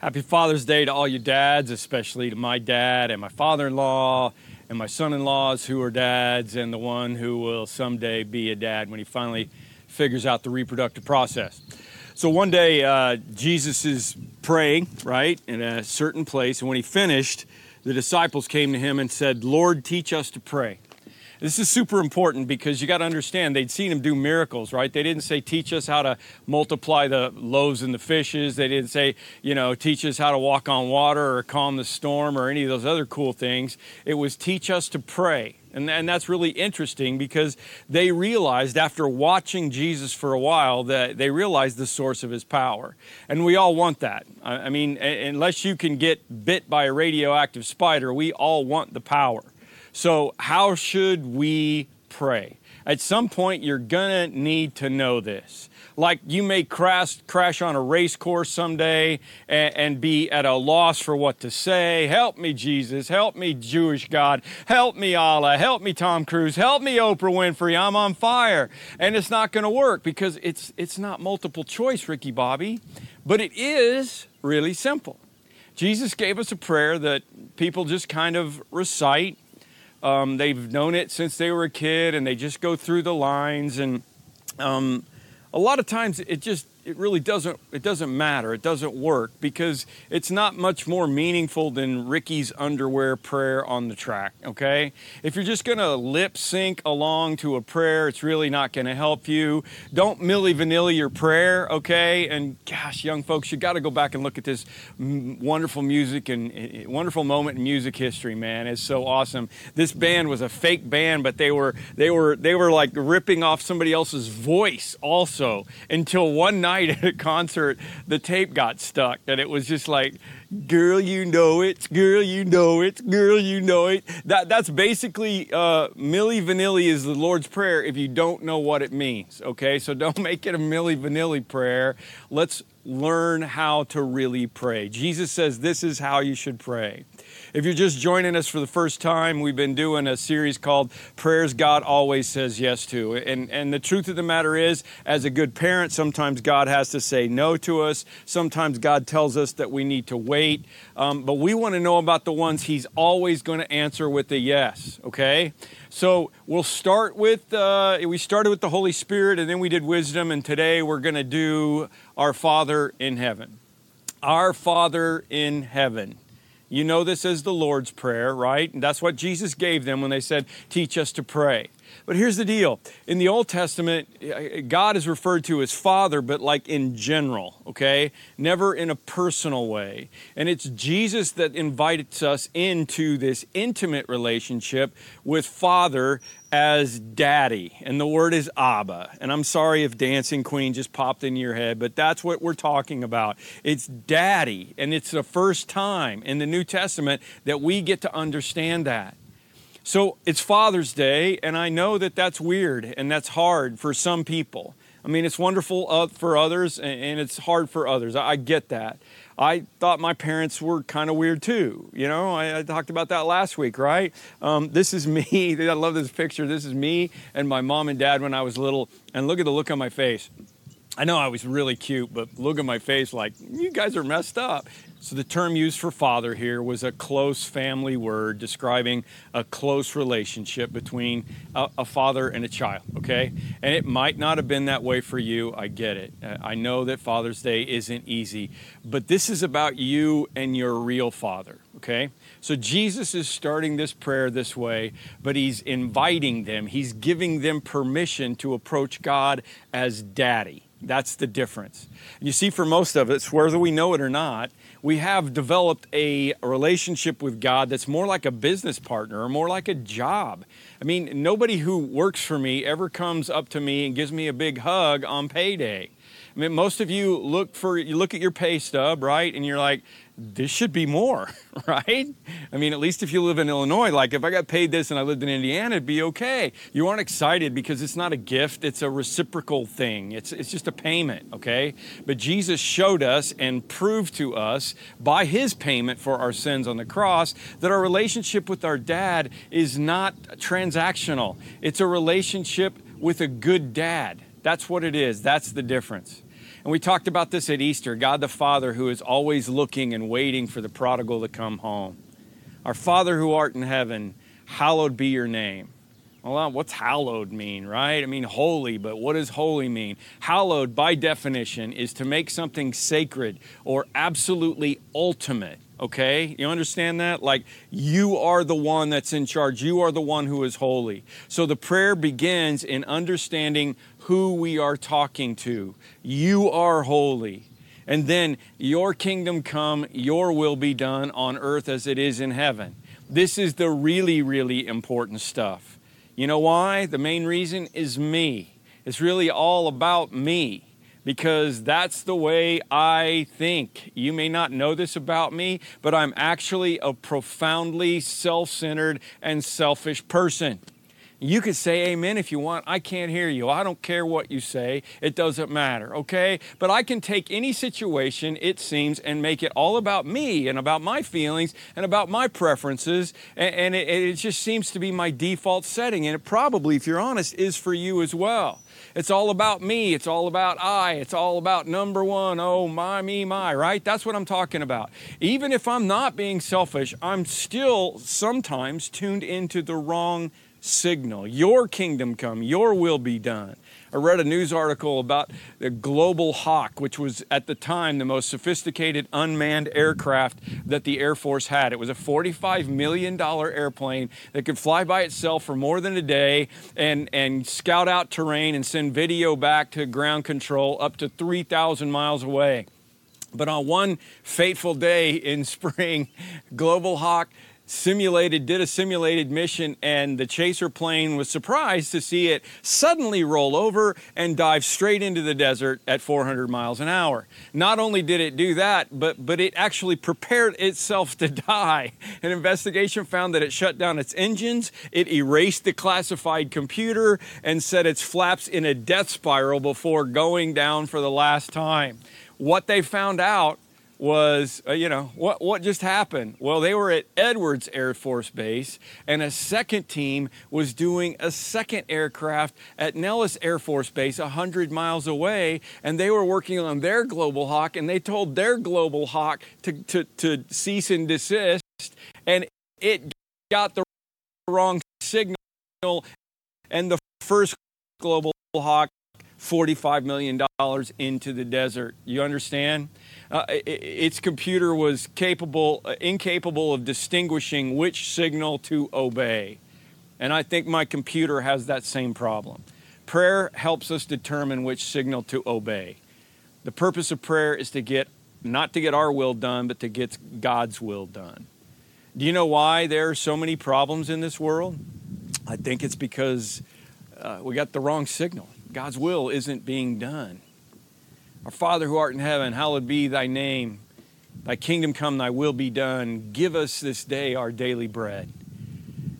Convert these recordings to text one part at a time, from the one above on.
Happy Father's Day to all you dads, especially to my dad and my father in law and my son in laws who are dads, and the one who will someday be a dad when he finally figures out the reproductive process. So one day, uh, Jesus is praying, right, in a certain place, and when he finished, the disciples came to him and said, Lord, teach us to pray. This is super important because you got to understand they'd seen him do miracles, right? They didn't say, teach us how to multiply the loaves and the fishes. They didn't say, you know, teach us how to walk on water or calm the storm or any of those other cool things. It was teach us to pray. And, and that's really interesting because they realized after watching Jesus for a while that they realized the source of his power. And we all want that. I, I mean, unless you can get bit by a radioactive spider, we all want the power. So, how should we pray? At some point, you're gonna need to know this. Like you may crash, crash on a race course someday and, and be at a loss for what to say. Help me, Jesus. Help me, Jewish God. Help me, Allah. Help me, Tom Cruise. Help me, Oprah Winfrey. I'm on fire. And it's not gonna work because it's, it's not multiple choice, Ricky Bobby, but it is really simple. Jesus gave us a prayer that people just kind of recite um, they've known it since they were a kid, and they just go through the lines. And um, a lot of times, it just it really doesn't it doesn't matter. It doesn't work because it's not much more meaningful than ricky's underwear prayer on the track okay? If you're just to lip sync along to a prayer it's really not to help you. Don't milli vanilli your prayer okay? And gosh young folks you got to go back and look at this wonderful music and eh, eh, wonderful moment in music history man. It's so awesome. This band was a fake band but they were they were they were like ripping off somebody else's voice also until one night night at a concert, the tape got stuck, and it was just like, "Girl, you know it, girl, you know it, girl, you know it." That that's basically uh, Milli Vanilli is the Lord's prayer if you don't know what it means. Okay, so don't make it a Milli Vanilli prayer. Let's learn how to really pray. Jesus says this is how you should pray. If you're just joining us for the first time, we've been doing a series called Prayers God Always Says Yes to. And, and the truth of the matter is, as a good parent, sometimes God has to say no to us. Sometimes God tells us that we need to wait. Um, but we want to know about the ones He's always going to answer with a yes, okay? So we'll start with, uh, we started with the Holy Spirit and then we did wisdom, and today we're going to do our Father in heaven. Our Father in heaven. You know this as the Lord's Prayer, right? And that's what Jesus gave them when they said, Teach us to pray. But here's the deal in the Old Testament, eh, God is referred to as Father, but like in general, okay? Never in a personal way. And it's Jesus that invites us into this intimate relationship with Father as daddy, and the word is Abba. And I'm sorry if Dancing Queen just popped in your head, but that's what we're talking about. It's daddy, and it's the first time in the New Testament that we get to understand that. So it's Father's Day, and I know that that's weird and that's hard for some people. I mean, it's wonderful for others, and it's hard for others. I get that. I thought my parents were kind of weird too. You know, I, I, talked about that last week, right? Um, this is me. I love this picture. This is me and my mom and dad when I was little. And look at the look on my face. I know I was really cute, but look at my face like, you guys are messed up. So, the term used for father here was a close family word describing a close relationship between a, a, father and a child, okay? And it might not have been that way for you. I get it. Uh, I know that Father's Day isn't easy, but this is about you and your real father, okay? So, Jesus is starting this prayer this way, but he's inviting them, he's giving them permission to approach God as daddy. That's the difference. You see, for most of us, whether we know it or not, we have developed a relationship with God that's more like a business partner or more like a job. I mean, nobody who works for me ever comes up to me and gives me a big hug on payday. I mean, most of you look for you look at your pay stub, right? And you're like, this should be more, right? I mean, at least if you live in Illinois, like if I got paid this and I lived in Indiana, it'd be okay. You aren't excited because it's not a gift, it's a reciprocal thing. It's, it's just a payment, okay? But Jesus showed us and proved to us by his payment for our sins on the cross that our relationship with our dad is not transactional, it's a relationship with a good dad. That's what it is, that's the difference. And we talked about this at Easter God the Father, who is always looking and waiting for the prodigal to come home. Our Father who art in heaven, hallowed be your name. Well, uh, what's hallowed mean, right? I mean, holy, but what does holy mean? Hallowed, by definition, is to make something sacred or absolutely ultimate, okay? You understand that? Like, you are the one that's in charge, you are the one who is holy. So the prayer begins in understanding who we are talking to. You are holy. And then, your kingdom come, your will be done on earth as it is in heaven. This is the really, really important stuff. You know why? The main reason is me. It's really all about me because that's the way I think. You may not know this about me, but I'm actually a profoundly self centered and selfish person. You could say amen if you want. I can't hear you. I don't care what you say. It doesn't matter, okay? But I can take any situation, it seems, and make it all about me and about my feelings and about my preferences. And, it, it just seems to be my default setting. And it probably, if you're honest, is for you as well. It's all about me. It's all about I. It's all about number one. Oh, my, me, my, right? That's what I'm talking about. Even if I'm not being selfish, I'm still sometimes tuned into the wrong signal. Your kingdom come, your will be done. I read a news article about the Global Hawk, which was at the time the most sophisticated unmanned aircraft that the Air Force had. It was a $45 million airplane that could fly by itself for more than a day and, and scout out terrain and send video back to ground control up to 3,000 miles away. But on one fateful day in spring, Global Hawk simulated did a simulated mission and the chaser plane was surprised to see it suddenly roll over and dive straight into the desert at 400 miles an hour. Not only did it do that but but it actually prepared itself to die. An investigation found that it shut down its engines it erased the classified computer and set its flaps in a death spiral before going down for the last time. What they found out was, uh, you know, what, what just happened? Well, they were at Edwards Air Force Base, and a second team was doing a second aircraft at Nellis Air Force Base, 100 miles away, and they were working on their Global Hawk, and they told their Global Hawk to, to, to cease and desist, and it got the wrong signal, and the first Global Hawk $45 million into the desert. You understand? Uh, its computer was capable, uh, incapable of distinguishing which signal to obey. And I think my computer has that same problem. Prayer helps us determine which signal to obey. The purpose of prayer is to get, not to get our will done, but to get God's will done. Do you know why there are so many problems in this world? I think it's because uh, we got the wrong signal. God's will isn't being done. Our Father who art in heaven, hallowed be thy name. Thy kingdom come, thy will be done. Give us this day our daily bread.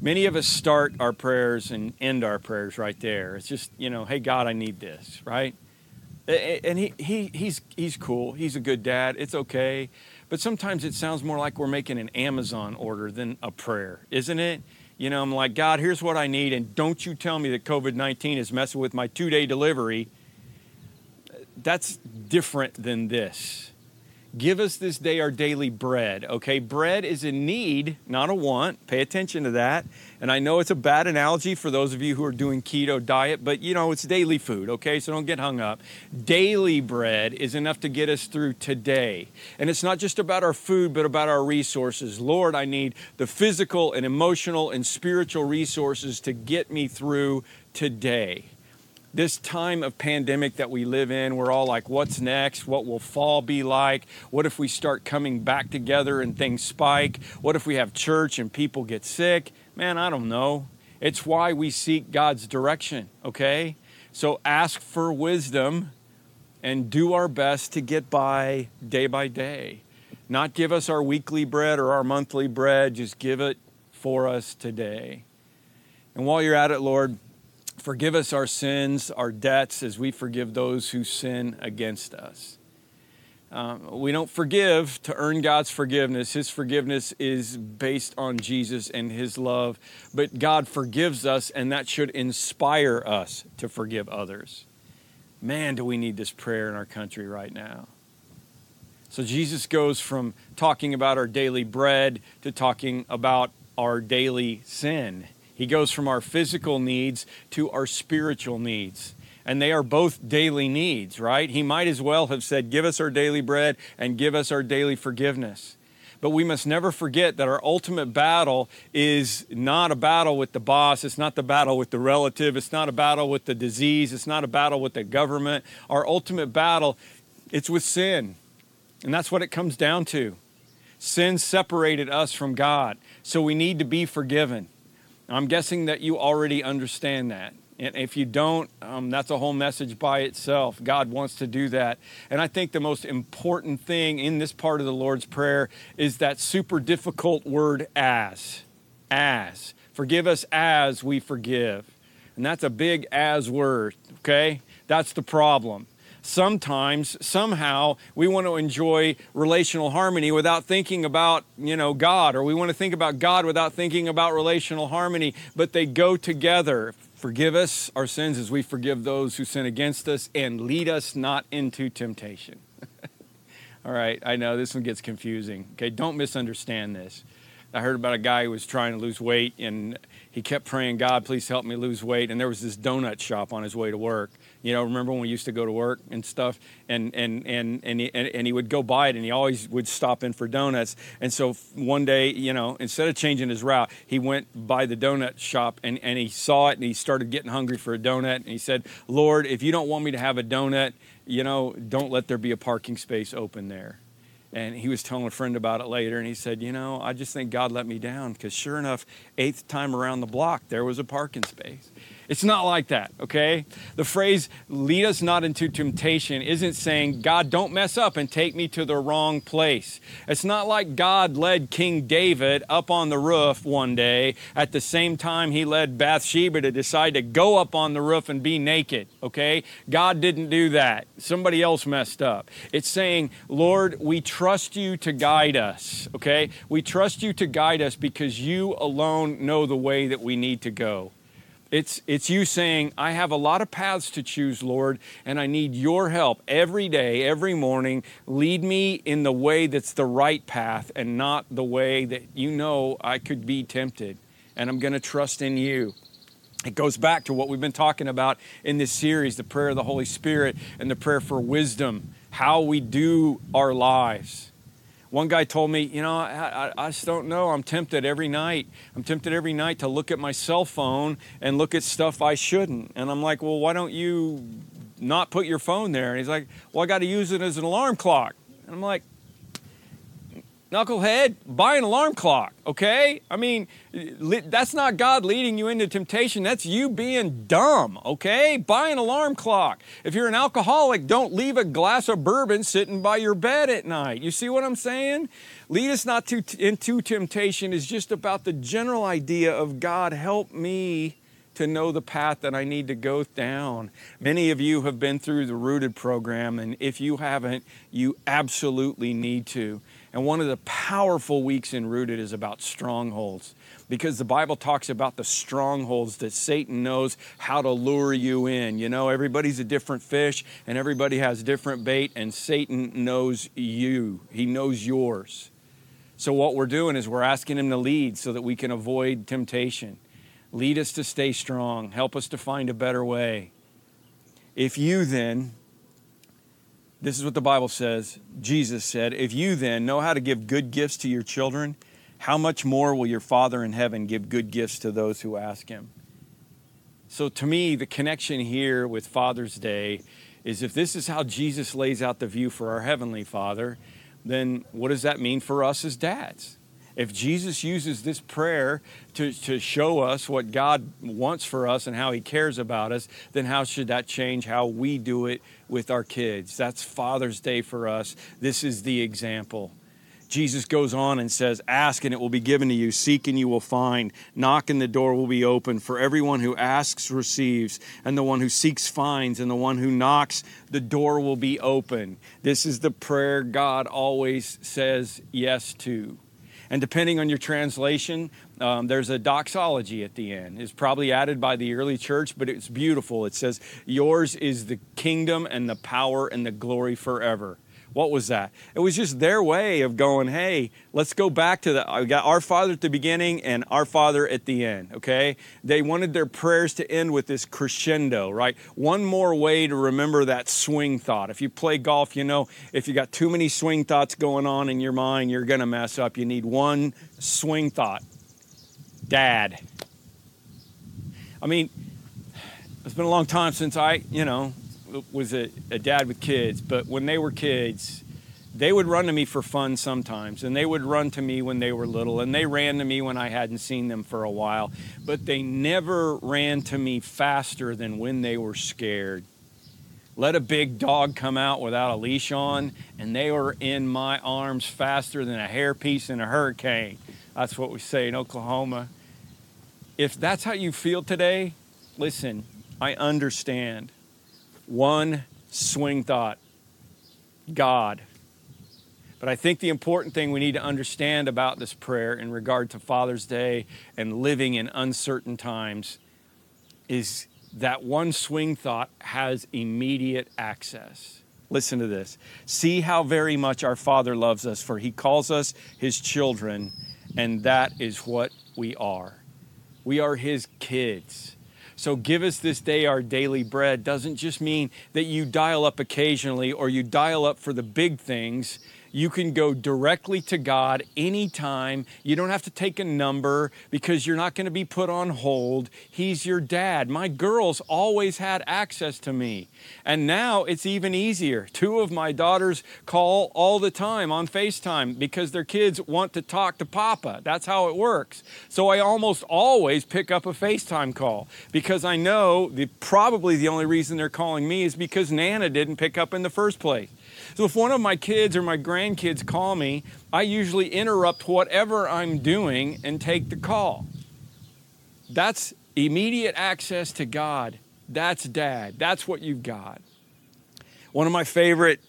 Many of us start our prayers and end our prayers right there. It's just, you know, hey, God, I need this, right? And he, he, he's, he's cool. He's a good dad. It's okay. But sometimes it sounds more like we're making an Amazon order than a prayer, isn't it? You know, I'm like, God, here's what I need, and don't you tell me that COVID 19 is messing with my two day delivery that's different than this. Give us this day our daily bread. Okay, bread is a need, not a want. Pay attention to that. And I know it's a bad analogy for those of you who are doing keto diet, but you know, it's daily food, okay? So don't get hung up. Daily bread is enough to get us through today. And it's not just about our food, but about our resources. Lord, I need the physical and emotional and spiritual resources to get me through today this time of pandemic that we live in, we're all like, what's next? What will fall be like? What if we start coming back together and things spike? What if we have church and people get sick? Man, I don't know. It's why we seek God's direction, okay? So ask for wisdom and do our best to get by day by day. Not give us our weekly bread or our monthly bread, just give it for us today. And while you're at it, Lord, Forgive us our sins, our debts, as we forgive those who sin against us. Um, we don't forgive to earn God's forgiveness. His forgiveness is based on Jesus and His love. But God forgives us, and that should inspire us to forgive others. Man, do we need this prayer in our country right now. So Jesus goes from talking about our daily bread to talking about our daily sin. He goes from our physical needs to our spiritual needs. And they are both daily needs, right? He might as well have said, Give us our daily bread and give us our daily forgiveness. But we must never forget that our ultimate battle is not a battle with the boss. It's not the battle with the relative. It's not a battle with the disease. It's not a battle with the government. Our ultimate battle, it's with sin. And that's what it comes down to. Sin separated us from God. So we need to be forgiven. I'm guessing that you already understand that. And if you don't, um, that's a whole message by itself. God wants to do that. And I think the most important thing in this part of the Lord's Prayer is that super difficult word as. As. Forgive us as we forgive. And that's a big as word, okay? That's the problem sometimes somehow we want to enjoy relational harmony without thinking about you know god or we want to think about god without thinking about relational harmony but they go together. Forgive us our sins as we forgive those who sin against us and lead us not into temptation. All right i know this one gets confusing. Okay don't misunderstand this. I heard about a guy who was trying to lose weight and he kept praying god please help me lose weight. And there was this donut shop on his way to work you know, remember when we used to go to work and stuff, and and and and he, and, and he would go by it, and he always would stop in for donuts. And so one day, you know, instead of changing his route, he went by the donut shop, and and he saw it, and he started getting hungry for a donut, and he said, "Lord, if you don't want me to have a donut, you know, don't let there be a parking space open there." and he was telling a friend about it later and he said you know i just think god let me down because sure enough eighth time around the block there was a parking space it's not like that, okay? The phrase, lead us not into temptation, isn't saying, God, don't mess up and take me to the wrong place. It's not like God led King David up on the roof one day at the same time he led Bathsheba to decide to go up on the roof and be naked, okay? God didn't do that. Somebody else messed up. It's saying, Lord, we trust you to guide us, okay? We trust you to guide us because you alone know the way that we need to go. It's, it's you saying, I have a lot of paths to choose, Lord, and I need your help every day, every morning. Lead me in the way that's the right path and not the way that you know I could be tempted. And I'm going to trust in you. It goes back to what we've been talking about in this series the prayer of the Holy Spirit and the prayer for wisdom, how we do our lives. One guy told me, you know, I, I, just don't know. I'm tempted every night. I'm tempted every night to look at my cell phone and look at stuff I shouldn't. And I'm like, well, why don't you not put your phone there? And he's like, well, I got to use it as an alarm clock. And I'm like, knucklehead, buy an alarm clock, okay? I mean, that's not God leading you into temptation. That's you being dumb, okay? Buy an alarm clock. If you're an alcoholic, don't leave a glass of bourbon sitting by your bed at night. You see what I'm saying? Lead us not to, into temptation is just about the general idea of God, help me to know the path that I need to go down. Many of you have been through the Rooted program, and if you haven't, you absolutely need to. And one of the powerful weeks in Rooted is about strongholds because the Bible talks about the strongholds that Satan knows how to lure you in. You know, everybody's a different fish and everybody has different bait, and Satan knows you, he knows yours. So, what we're doing is we're asking him to lead so that we can avoid temptation. Lead us to stay strong, help us to find a better way. If you then this is what the Bible says. Jesus said, If you then know how to give good gifts to your children, how much more will your Father in heaven give good gifts to those who ask him? So, to me, the connection here with Father's Day is if this is how Jesus lays out the view for our Heavenly Father, then what does that mean for us as dads? If Jesus uses this prayer to, to show us what God wants for us and how He cares about us, then how should that change how we do it with our kids? That's Father's Day for us. This is the example. Jesus goes on and says, Ask and it will be given to you, seek and you will find, knock and the door will be open. For everyone who asks receives, and the one who seeks finds, and the one who knocks, the door will be open. This is the prayer God always says yes to. And depending on your translation, um, there's a doxology at the end. It's probably added by the early church, but it's beautiful. It says, Yours is the kingdom and the power and the glory forever. What was that? It was just their way of going, hey, let's go back to the, I got our Father at the beginning and our Father at the end, okay? They wanted their prayers to end with this crescendo, right? One more way to remember that swing thought. If you play golf, you know, if you got too many swing thoughts going on in your mind, you're to mess up. You need one swing thought Dad. I mean, it's been a long time since I, you know, was a, a dad with kids, but when they were kids, they would run to me for fun sometimes, and they would run to me when they were little, and they ran to me when I hadn't seen them for a while, but they never ran to me faster than when they were scared. Let a big dog come out without a leash on, and they were in my arms faster than a hairpiece in a hurricane. That's what we say in Oklahoma. If that's how you feel today, listen, I understand one swing thought God. But I think the important thing we need to understand about this prayer in regard to Father's Day and living in uncertain times is that one swing thought has immediate access. Listen to this. See how very much our Father loves us, for he calls us his children, and that is what we are. We are his kids. So give us this day our daily bread doesn't just mean that you dial up occasionally or you dial up for the big things. You can go directly to God anytime. You don't have to take a number because you're not going to be put on hold. He's your dad. My girls always had access to me. And now it's even easier. Two of my daughters call all the time on FaceTime because their kids want to talk to Papa. That's how it works. So I almost always pick up a FaceTime call because I know the, probably the only reason they're calling me is because Nana didn't pick up in the first place. So if one of my kids or my grandkids call me, I usually interrupt whatever I'm doing and take the call. That's immediate access to God. That's dad. That's what you've got. One of my favorite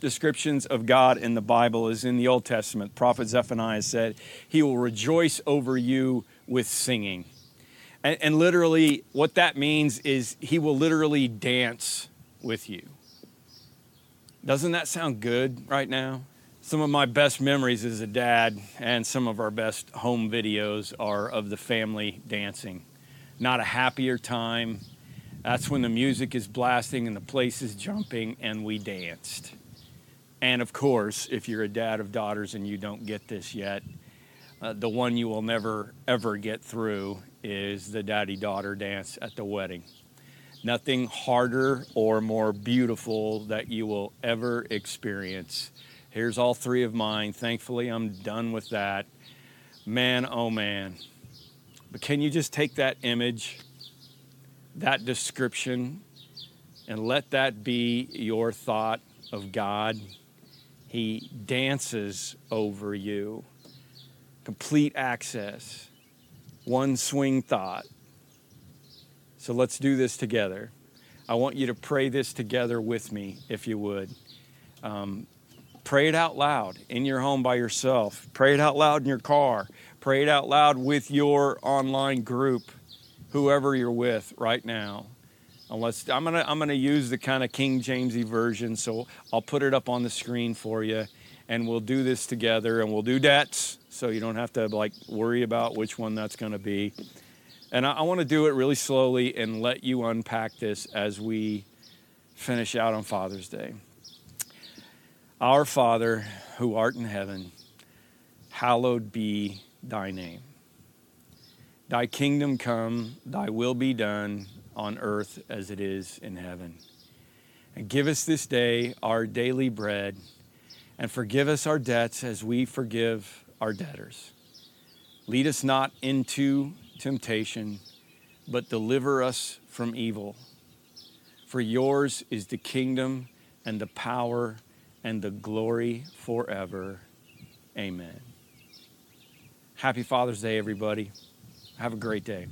descriptions of God in the Bible is in the Old Testament. Prophet Zephaniah said, He will rejoice over you with singing. And, and, literally, what that means is He will literally dance with you. Doesn't that sound good right now? Some of my best memories as a dad and some of our best home videos are of the family dancing. Not a happier time. That's when the music is blasting and the place is jumping and we danced. And of course, if you're a dad of daughters and you don't get this yet, uh, the one you will never ever get through is the daddy daughter dance at the wedding nothing harder or more beautiful that you will ever experience. Here's all three of mine. Thankfully, I'm done with that. Man, oh man. But can you just take that image, that description, and let that be your thought of God? He dances over you. Complete access. One swing thought so let's do this together. I want you to pray this together with me, if you would. Um, pray it out loud in your home by yourself. Pray it out loud in your car. Pray it out loud with your online group, whoever you're with right now. Unless I'm gonna I'm gonna use the kind of King Jamesy version, so I'll put it up on the screen for you, and we'll do this together, and we'll do debts, so you don't have to like worry about which one that's gonna be. And I, I want to do it really slowly and let you unpack this as we finish out on Father's Day. Our Father, who art in heaven, hallowed be thy name. Thy kingdom come, thy will be done on earth as it is in heaven. And give us this day our daily bread, and forgive us our debts as we forgive our debtors. Lead us not into temptation, but deliver us from evil. For yours is the kingdom and the power and the glory forever. Amen. Happy Father's Day, everybody. Have a great day.